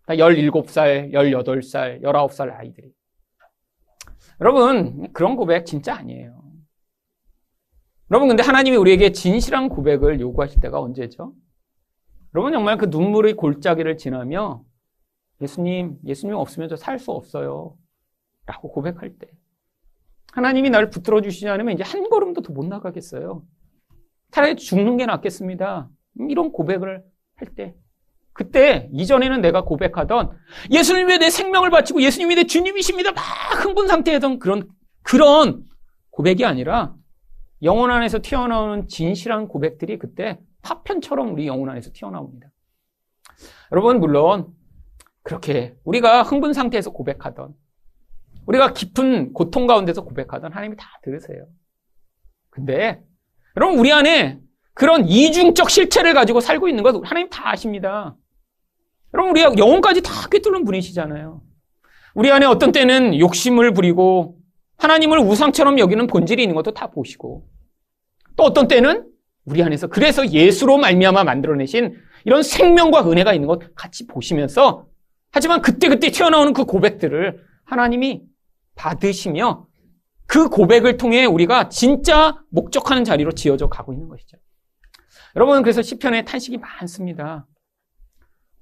다 17살, 18살, 19살 아이들이. 여러분 그런 고백 진짜 아니에요. 여러분 근데 하나님이 우리에게 진실한 고백을 요구하실 때가 언제죠? 여러분 정말 그 눈물의 골짜기를 지나며 예수님, 예수님 없으면 저 살 수 없어요. 라고 고백할 때. 하나님이 나를 붙들어 주시지 않으면 이제 한 걸음도 더 못 나가겠어요. 차라리 죽는 게 낫겠습니다. 이런 고백을 할 때. 그때 이전에는 내가 고백하던 예수님이 내 생명을 바치고 예수님이 내 주님이십니다. 막 흥분 상태에던 그런 그런 고백이 아니라 영혼 안에서 튀어나오는 진실한 고백들이 그때 파편처럼 우리 영혼 안에서 튀어나옵니다. 여러분 물론 그렇게 우리가 흥분 상태에서 고백하던 우리가 깊은 고통 가운데서 고백하던 하나님이 다 들으세요. 근데 여러분 우리 안에 그런 이중적 실체를 가지고 살고 있는 것 하나님 다 아십니다. 여러분 우리가 영혼까지 다 꿰뚫는 분이시잖아요. 우리 안에 어떤 때는 욕심을 부리고 하나님을 우상처럼 여기는 본질이 있는 것도 다 보시고 또 어떤 때는 우리 안에서 그래서 예수로 말미암아 만들어내신 이런 생명과 은혜가 있는 것 같이 보시면서 하지만 그때그때 튀어나오는 그 고백들을 하나님이 받으시며 그 고백을 통해 우리가 진짜 목적하는 자리로 지어져 가고 있는 것이죠. 여러분 그래서 시편에 탄식이 많습니다.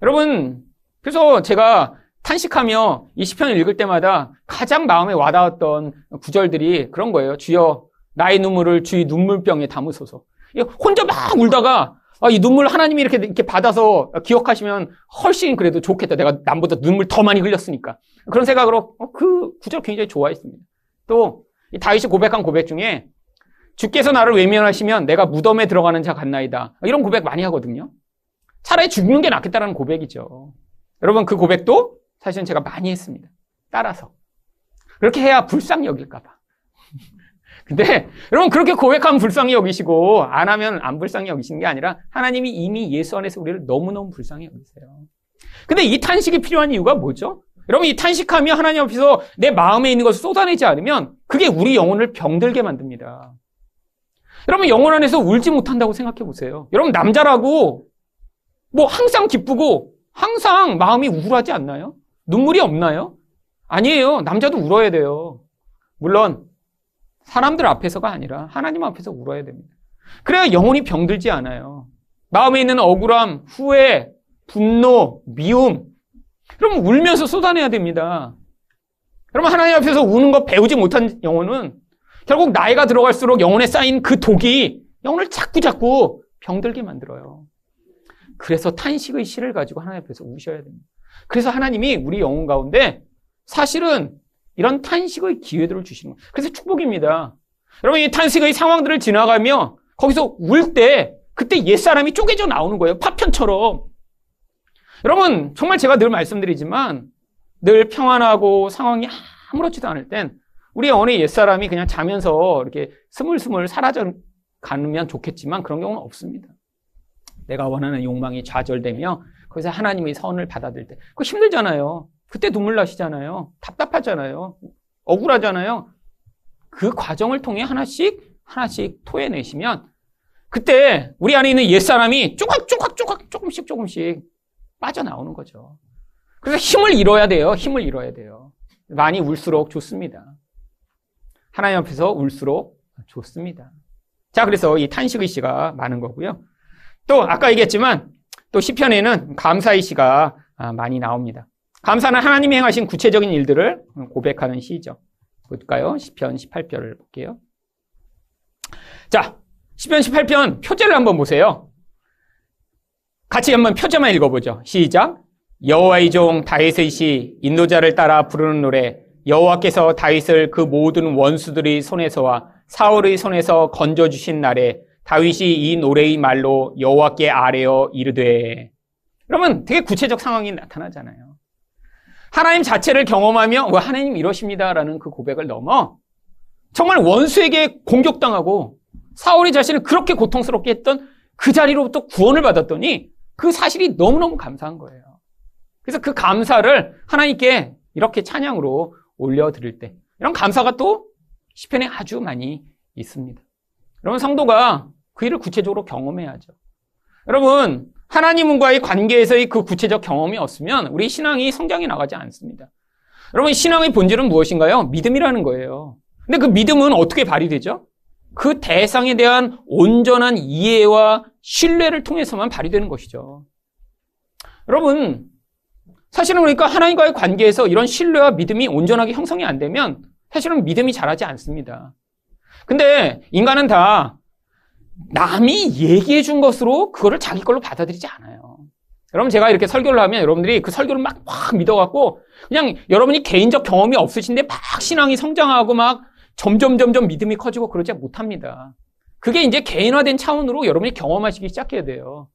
여러분 그래서 제가 탄식하며 이 시편을 읽을 때마다 가장 마음에 와닿았던 구절들이 그런 거예요. 주여 나의 눈물을 주의 눈물병에 담으소서. 혼자 막 울다가 아, 이 눈물 하나님이 이렇게, 이렇게 받아서 기억하시면 훨씬 그래도 좋겠다. 내가 남보다 눈물 더 많이 흘렸으니까. 그런 생각으로 어, 그 구절 굉장히 좋아했습니다. 또, 이 다윗이 고백한 고백 중에 주께서 나를 외면하시면 내가 무덤에 들어가는 자 같나이다. 이런 고백 많이 하거든요. 차라리 죽는 게 낫겠다라는 고백이죠. 여러분, 그 고백도 사실은 제가 많이 했습니다. 따라서. 그렇게 해야 불쌍히 여길까봐. 근데 여러분 그렇게 고백하면 불쌍히 여기시고 안 하면 안 불쌍히 여기시는 게 아니라 하나님이 이미 예수 안에서 우리를 너무너무 불쌍히 여기세요. 근데 이 탄식이 필요한 이유가 뭐죠? 여러분 이 탄식하며 하나님 앞에서 내 마음에 있는 것을 쏟아내지 않으면 그게 우리 영혼을 병들게 만듭니다. 여러분 영혼 안에서 울지 못한다고 생각해 보세요. 여러분 남자라고 뭐 항상 기쁘고 항상 마음이 우울하지 않나요? 눈물이 없나요? 아니에요. 남자도 울어야 돼요. 물론 사람들 앞에서가 아니라 하나님 앞에서 울어야 됩니다. 그래야 영혼이 병들지 않아요. 마음에 있는 억울함, 후회, 분노, 미움. 그럼 울면서 쏟아내야 됩니다. 여러분 하나님 앞에서 우는 거 배우지 못한 영혼은 결국 나이가 들어갈수록 영혼에 쌓인 그 독이 영혼을 자꾸 자꾸 병들게 만들어요. 그래서 탄식의 시를 가지고 하나님 앞에서 우셔야 됩니다. 그래서 하나님이 우리 영혼 가운데 사실은 이런 탄식의 기회들을 주시는 거예요. 그래서 축복입니다. 여러분 이 탄식의 상황들을 지나가며 거기서 울 때 그때 옛사람이 쪼개져 나오는 거예요. 파편처럼. 여러분 정말 제가 늘 말씀드리지만 늘 평안하고 상황이 아무렇지도 않을 땐 우리 영혼의 옛사람이 그냥 자면서 이렇게 스물스물 사라져 가면 좋겠지만 그런 경우는 없습니다. 내가 원하는 욕망이 좌절되며 거기서 하나님의 선을 받아들일 때 그거 힘들잖아요. 그때 눈물 나시잖아요. 답답하잖아요. 억울하잖아요. 그 과정을 통해 하나씩 하나씩 토해내시면 그때 우리 안에 있는 옛사람이 쪼각쪼각쪼각 조금씩 조금씩 빠져나오는 거죠. 그래서 힘을 잃어야 돼요. 힘을 잃어야 돼요. 많이 울수록 좋습니다. 하나님 앞에서 울수록 좋습니다. 자, 그래서 이 탄식의 시가 많은 거고요. 또 아까 얘기했지만 또 시편에는 감사의 시가 아, 많이 나옵니다. 감사는 하나님이 행하신 구체적인 일들을 고백하는 시죠. 볼까요? 시편 18편을 볼게요. 자, 시편 18편 표제를 한번 보세요. 같이 한번 표제만 읽어보죠. 시작. 여호와의 종 다윗의 시 인도자를 따라 부르는 노래 여호와께서 다윗을 그 모든 원수들의 손에서와 사울의 손에서 건져 주신 날에 다윗이 이 노래의 말로 여호와께 아뢰어 이르되 그러면 되게 구체적 상황이 나타나잖아요. 하나님 자체를 경험하며 뭐 하나님 이러십니다라는 그 고백을 넘어 정말 원수에게 공격당하고 사울이 자신을 그렇게 고통스럽게 했던 그 자리로부터 구원을 받았더니 그 사실이 너무너무 감사한 거예요. 그래서 그 감사를 하나님께 이렇게 찬양으로 올려드릴 때 이런 감사가 또 시편에 아주 많이 있습니다. 여러분 성도가 그 일을 구체적으로 경험해야죠. 여러분 하나님과의 관계에서의 그 구체적 경험이 없으면 우리 신앙이 성장해 나가지 않습니다. 여러분 신앙의 본질은 무엇인가요? 믿음이라는 거예요. 근데 그 믿음은 어떻게 발휘되죠? 그 대상에 대한 온전한 이해와 신뢰를 통해서만 발휘되는 것이죠. 여러분 사실은 그러니까 하나님과의 관계에서 이런 신뢰와 믿음이 온전하게 형성이 안 되면 사실은 믿음이 자라지 않습니다. 근데 인간은 다 남이 얘기해 준 것으로 그거를 자기 걸로 받아들이지 않아요. 여러분 제가 이렇게 설교를 하면 여러분들이 그 설교를 막, 막 믿어갖고 그냥 여러분이 개인적 경험이 없으신데 막 신앙이 성장하고 막 점점 점점 믿음이 커지고 그러지 못합니다. 그게 이제 개인화된 차원으로 여러분이 경험하시기 시작해야 돼요.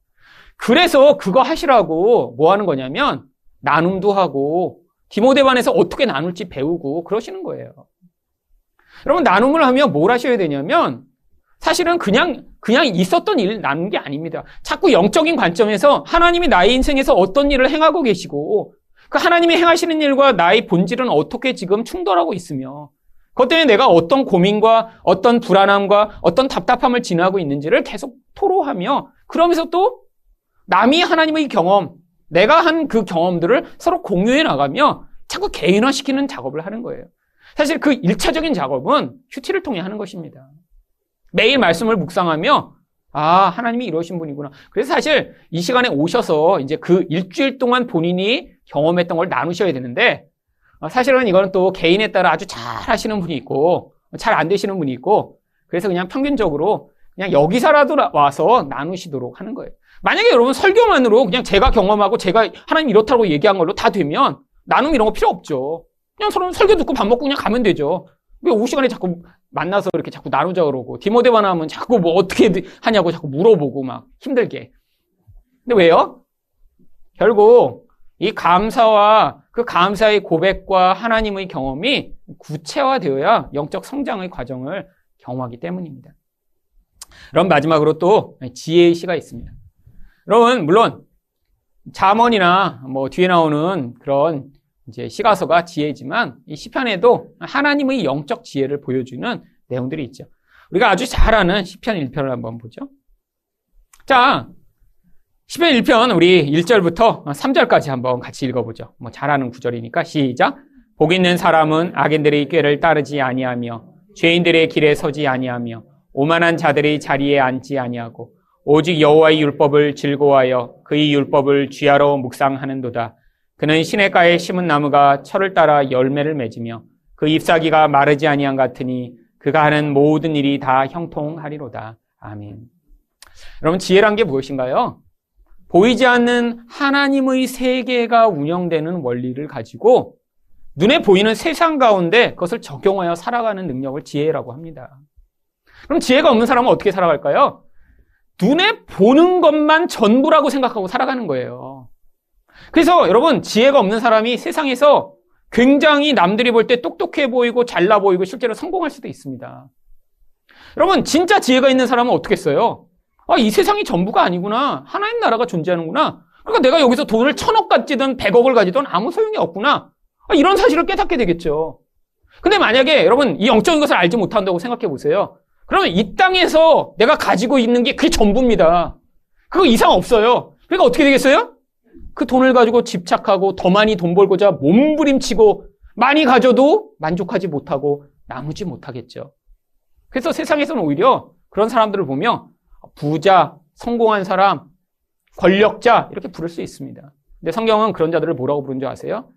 그래서 그거 하시라고 뭐 하는 거냐면 나눔도 하고 디모데반에서 어떻게 나눌지 배우고 그러시는 거예요. 여러분 나눔을 하면 뭘 하셔야 되냐면 사실은 그냥 그냥 있었던 일을 나누는 게 아닙니다. 자꾸 영적인 관점에서 하나님이 나의 인생에서 어떤 일을 행하고 계시고 그 하나님이 행하시는 일과 나의 본질은 어떻게 지금 충돌하고 있으며 그것 때문에 내가 어떤 고민과 어떤 불안함과 어떤 답답함을 지나고 있는지를 계속 토로하며 그러면서 또 남이 하나님의 경험, 내가 한 그 경험들을 서로 공유해 나가며 자꾸 개인화시키는 작업을 하는 거예요. 사실 그 1차적인 작업은 큐티를 통해 하는 것입니다. 매일 말씀을 묵상하며 아, 하나님이 이러신 분이구나. 그래서 사실 이 시간에 오셔서 이제 그 일주일 동안 본인이 경험했던 걸 나누셔야 되는데 어, 사실은 이거는 또 개인에 따라 아주 잘 하시는 분이 있고 잘 안 되시는 분이 있고 그래서 그냥 평균적으로 그냥 여기서라도 와서 나누시도록 하는 거예요. 만약에 여러분 설교만으로 그냥 제가 경험하고 제가 하나님 이렇다고 얘기한 걸로 다 되면 나눔 이런 거 필요 없죠. 그냥 서로 설교 듣고 밥 먹고 그냥 가면 되죠. 왜 오후 시간에 자꾸 만나서 이렇게 자꾸 나누자 그러고 디모데만 하면 자꾸 뭐 어떻게 하냐고 자꾸 물어보고 막 힘들게. 근데 왜요? 결국 이 감사와 그 감사의 고백과 하나님의 경험이 구체화되어야 영적 성장의 과정을 경험하기 때문입니다. 그럼 마지막으로 또 지혜의 시가 있습니다. 여러분, 물론, 자언이나 뭐 뒤에 나오는 그런 이제 시가서가 지혜지만 이 시편에도 하나님의 영적 지혜를 보여주는 내용들이 있죠. 우리가 아주 잘 아는 시편 1편을 한번 보죠. 자, 시편 1편 우리 1절부터 3절까지 한번 같이 읽어보죠. 뭐잘 아는 구절이니까 시작. 복 있는 사람은 악인들의 꾀를 따르지 아니하며 죄인들의 길에 서지 아니하며 오만한 자들의 자리에 앉지 아니하고 오직 여호와의 율법을 즐거워하여 그의 율법을 쥐하러 묵상하는도다. 그는 시냇가에 심은 나무가 철을 따라 열매를 맺으며 그 잎사귀가 마르지 아니한 같으니 그가 하는 모든 일이 다 형통하리로다. 아멘. 여러분 지혜란 게 무엇인가요? 보이지 않는 하나님의 세계가 운영되는 원리를 가지고 눈에 보이는 세상 가운데 그것을 적용하여 살아가는 능력을 지혜라고 합니다. 그럼 지혜가 없는 사람은 어떻게 살아갈까요? 눈에 보는 것만 전부라고 생각하고 살아가는 거예요. 그래서 여러분, 지혜가 없는 사람이 세상에서 굉장히 남들이 볼 때 똑똑해 보이고 잘나 보이고 실제로 성공할 수도 있습니다. 여러분, 진짜 지혜가 있는 사람은 어떻게 써요? 아, 이 세상이 전부가 아니구나. 하나님 나라가 존재하는구나. 그러니까 내가 여기서 돈을 천억 가지든 백억을 가지든 아무 소용이 없구나. 아, 이런 사실을 깨닫게 되겠죠. 근데 만약에 여러분 이 영적인 것을 알지 못한다고 생각해 보세요. 그러면 이 땅에서 내가 가지고 있는 게 그게 전부입니다. 그거 이상 없어요. 그러니까 어떻게 되겠어요? 그 돈을 가지고 집착하고 더 많이 돈 벌고자 몸부림치고 많이 가져도 만족하지 못하고 나누지 못하겠죠. 그래서 세상에서는 오히려 그런 사람들을 보며 부자, 성공한 사람, 권력자 이렇게 부를 수 있습니다. 근데 성경은 그런 자들을 뭐라고 부른 줄 아세요?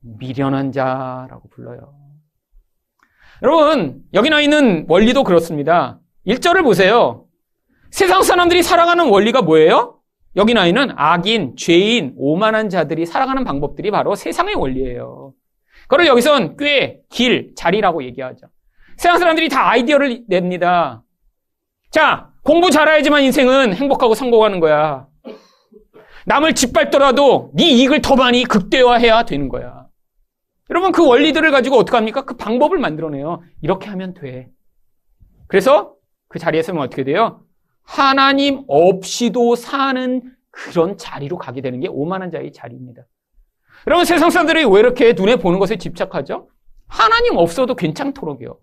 미련한 자라고 불러요. 여러분, 여기 나와 있는 원리도 그렇습니다. 1절을 보세요. 세상 사람들이 살아가는 원리가 뭐예요? 여기 나와 있는 악인, 죄인, 오만한 자들이 살아가는 방법들이 바로 세상의 원리예요. 그걸 여기선 꽤, 길, 자리라고 얘기하죠. 세상 사람들이 다 아이디어를 냅니다. 자, 공부 잘해야지만 인생은 행복하고 성공하는 거야. 남을 짓밟더라도 네 이익을 더 많이 극대화해야 되는 거야. 여러분 그 원리들을 가지고 어떻게 합니까? 그 방법을 만들어내요. 이렇게 하면 돼. 그래서 그 자리에 서면 어떻게 돼요? 하나님 없이도 사는 그런 자리로 가게 되는 게 오만한 자의 자리입니다. 여러분 세상 사람들이 왜 이렇게 눈에 보는 것에 집착하죠? 하나님 없어도 괜찮도록요.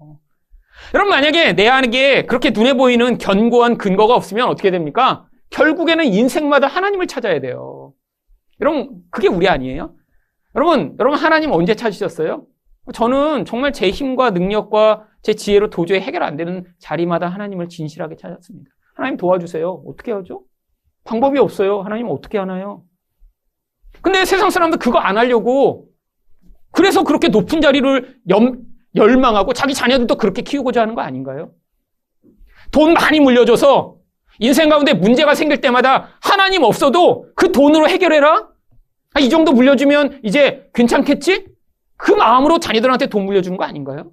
여러분 만약에 내 안에 그렇게 눈에 보이는 견고한 근거가 없으면 어떻게 됩니까? 결국에는 인생마다 하나님을 찾아야 돼요. 여러분 그게 우리 아니에요? 여러분 여러분 하나님 언제 찾으셨어요? 저는 정말 제 힘과 능력과 제 지혜로 도저히 해결 안 되는 자리마다 하나님을 진실하게 찾았습니다. 하나님 도와주세요. 어떻게 하죠? 방법이 없어요. 하나님 어떻게 하나요? 근데 세상 사람들 그거 안 하려고 그래서 그렇게 높은 자리를 염, 열망하고 자기 자녀들도 그렇게 키우고자 하는 거 아닌가요? 돈 많이 물려줘서 인생 가운데 문제가 생길 때마다 하나님 없어도 그 돈으로 해결해라? 아, 이 정도 물려주면 이제 괜찮겠지? 그 마음으로 자녀들한테 돈 물려주는 거 아닌가요?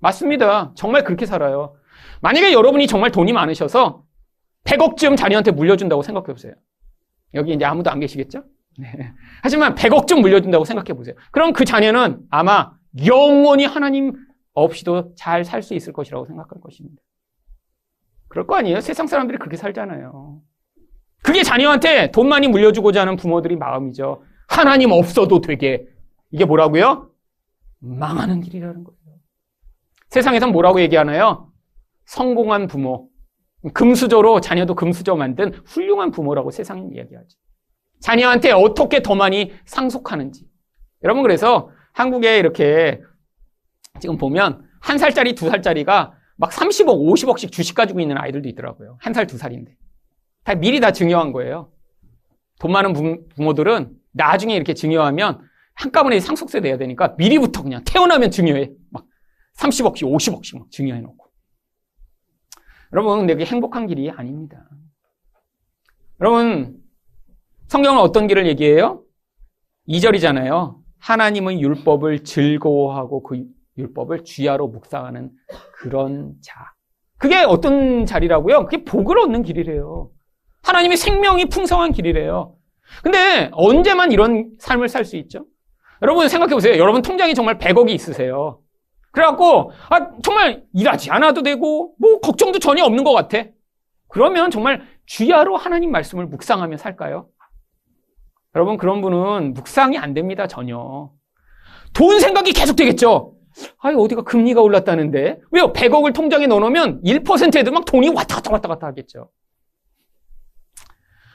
맞습니다. 정말 그렇게 살아요. 만약에 여러분이 정말 돈이 많으셔서 100억쯤 자녀한테 물려준다고 생각해 보세요. 여기 이제 아무도 안 계시겠죠? 네. 하지만 100억쯤 물려준다고 생각해 보세요. 그럼 그 자녀는 아마 영원히 하나님 없이도 잘 살 수 있을 것이라고 생각할 것입니다. 그럴 거 아니에요? 세상 사람들이 그렇게 살잖아요. 그게 자녀한테 돈 많이 물려주고자 하는 부모들이 마음이죠. 하나님 없어도 되게. 이게 뭐라고요? 망하는 길이라는 거예요. 세상에선 뭐라고 얘기하나요? 성공한 부모. 금수저로 자녀도 금수저 만든 훌륭한 부모라고 세상은 이야기하죠. 자녀한테 어떻게 더 많이 상속하는지. 여러분 그래서 한국에 이렇게 지금 보면 한 살짜리 두 살짜리가 막 30억, 50억씩 주식 가지고 있는 아이들도 있더라고요. 한 살, 두 살인데. 다 미리 다 증여한 거예요. 돈 많은 부모들은 나중에 이렇게 증여하면 한꺼번에 상속세 내야 되니까 미리부터 그냥 태어나면 증여해. 막 30억씩, 50억씩 막 증여해 놓고. 여러분, 그게 행복한 길이 아닙니다. 여러분, 성경은 어떤 길을 얘기해요? 2절이잖아요. 하나님의 율법을 즐거워하고 그 율법을 쥐하로 묵상하는 그런 자. 그게 어떤 자리라고요? 그게 복을 얻는 길이래요. 하나님의 생명이 풍성한 길이래요. 근데 언제만 이런 삶을 살 수 있죠? 여러분 생각해 보세요. 여러분 통장에 정말 100억이 있으세요. 그래갖고 아 정말 일하지 않아도 되고 뭐 걱정도 전혀 없는 것 같아. 그러면 정말 주야로 하나님 말씀을 묵상하며 살까요? 여러분 그런 분은 묵상이 안 됩니다 전혀. 돈 생각이 계속 되겠죠. 아이, 어디가 금리가 올랐다는데? 왜요? 100억을 통장에 넣어놓으면 1%에도 막 돈이 왔다 갔다 왔다 갔다 하겠죠.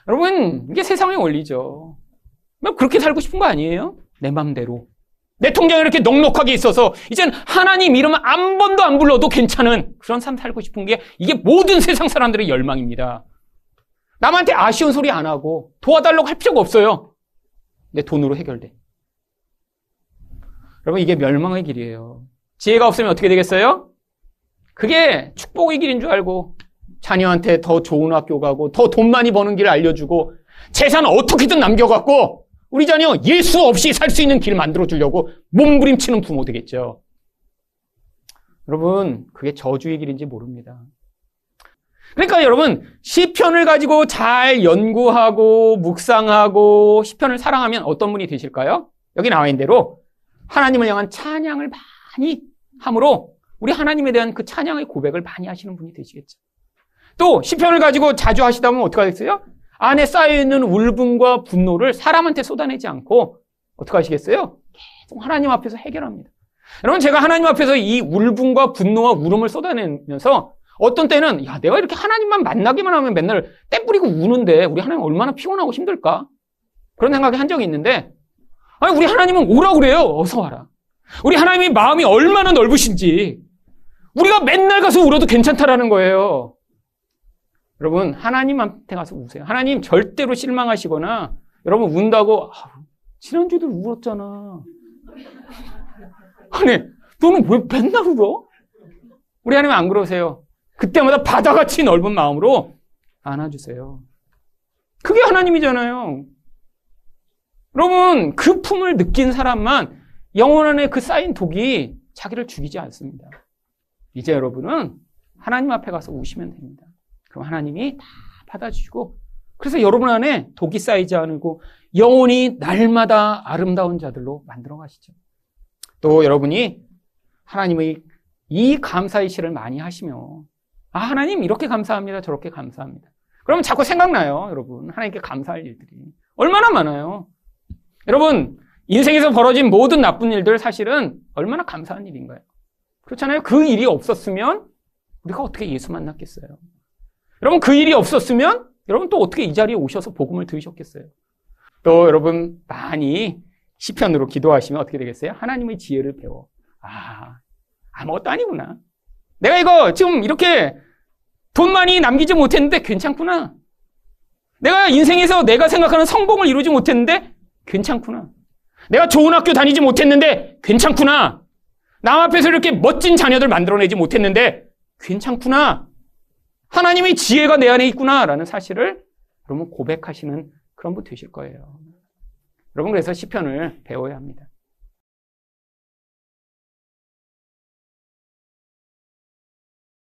여러분, 이게 세상의 원리죠. 뭐 그렇게 살고 싶은 거 아니에요? 내 맘대로. 내 통장에 이렇게 넉넉하게 있어서 이젠 하나님 이름 한 번도 안 불러도 괜찮은 그런 삶 살고 싶은 게 이게 모든 세상 사람들의 열망입니다. 남한테 아쉬운 소리 안 하고 도와달라고 할 필요가 없어요. 내 돈으로 해결돼. 여러분 이게 멸망의 길이에요. 지혜가 없으면 어떻게 되겠어요? 그게 축복의 길인 줄 알고 자녀한테 더 좋은 학교 가고 더 돈 많이 버는 길을 알려주고 재산 어떻게든 남겨갖고 우리 자녀 예수 없이 살 수 있는 길 만들어 주려고 몸부림치는 부모 되겠죠. 여러분 그게 저주의 길인지 모릅니다. 그러니까 여러분 시편을 가지고 잘 연구하고 묵상하고 시편을 사랑하면 어떤 분이 되실까요? 여기 나와 있는 대로 하나님을 향한 찬양을 많이 함으로 우리 하나님에 대한 그 찬양의 고백을 많이 하시는 분이 되시겠죠. 또 시편을 가지고 자주 하시다 보면 어떻게 하겠어요? 안에 쌓여있는 울분과 분노를 사람한테 쏟아내지 않고 어떻게 하시겠어요? 계속 하나님 앞에서 해결합니다. 여러분 제가 하나님 앞에서 이 울분과 분노와 울음을 쏟아내면서 어떤 때는 야 내가 이렇게 하나님만 만나기만 하면 맨날 때 뿌리고 우는데 우리 하나님 얼마나 피곤하고 힘들까? 그런 생각이 한 적이 있는데 아니 우리 하나님은 오라 그래요. 어서 와라. 우리 하나님이 마음이 얼마나 넓으신지 우리가 맨날 가서 울어도 괜찮다라는 거예요. 여러분 하나님한테 가서 우세요. 하나님 절대로 실망하시거나 여러분 운다고 아, 지난주도 울었잖아. 아니 너는 왜 맨날 울어? 우리 하나님 안 그러세요. 그때마다 바다같이 넓은 마음으로 안아주세요. 그게 하나님이잖아요. 여러분, 그 품을 느낀 사람만 영혼 안에 그 쌓인 독이 자기를 죽이지 않습니다. 이제 여러분은 하나님 앞에 가서 우시면 됩니다. 그럼 하나님이 다 받아주시고, 그래서 여러분 안에 독이 쌓이지 않고 영혼이 날마다 아름다운 자들로 만들어 가시죠. 또 여러분이 하나님의 이 감사의 시를 많이 하시며, 아, 하나님 이렇게 감사합니다. 저렇게 감사합니다. 그러면 자꾸 생각나요, 여러분. 하나님께 감사할 일들이. 얼마나 많아요. 여러분, 인생에서 벌어진 모든 나쁜 일들 사실은 얼마나 감사한 일인가요? 그렇잖아요. 그 일이 없었으면 우리가 어떻게 예수 만났겠어요? 여러분, 그 일이 없었으면 여러분 또 어떻게 이 자리에 오셔서 복음을 들으셨겠어요? 또 여러분 많이 시편으로 기도하시면 어떻게 되겠어요? 하나님의 지혜를 배워. 아, 아무것도 아니구나. 내가 이거 지금 이렇게 돈 많이 남기지 못했는데 괜찮구나. 내가 인생에서 내가 생각하는 성공을 이루지 못했는데 괜찮구나. 내가 좋은 학교 다니지 못했는데 괜찮구나. 남 앞에서 이렇게 멋진 자녀들 만들어내지 못했는데 괜찮구나. 하나님의 지혜가 내 안에 있구나라는 사실을 여러분 고백하시는 그런 분 되실 거예요. 여러분 그래서 시편을 배워야 합니다.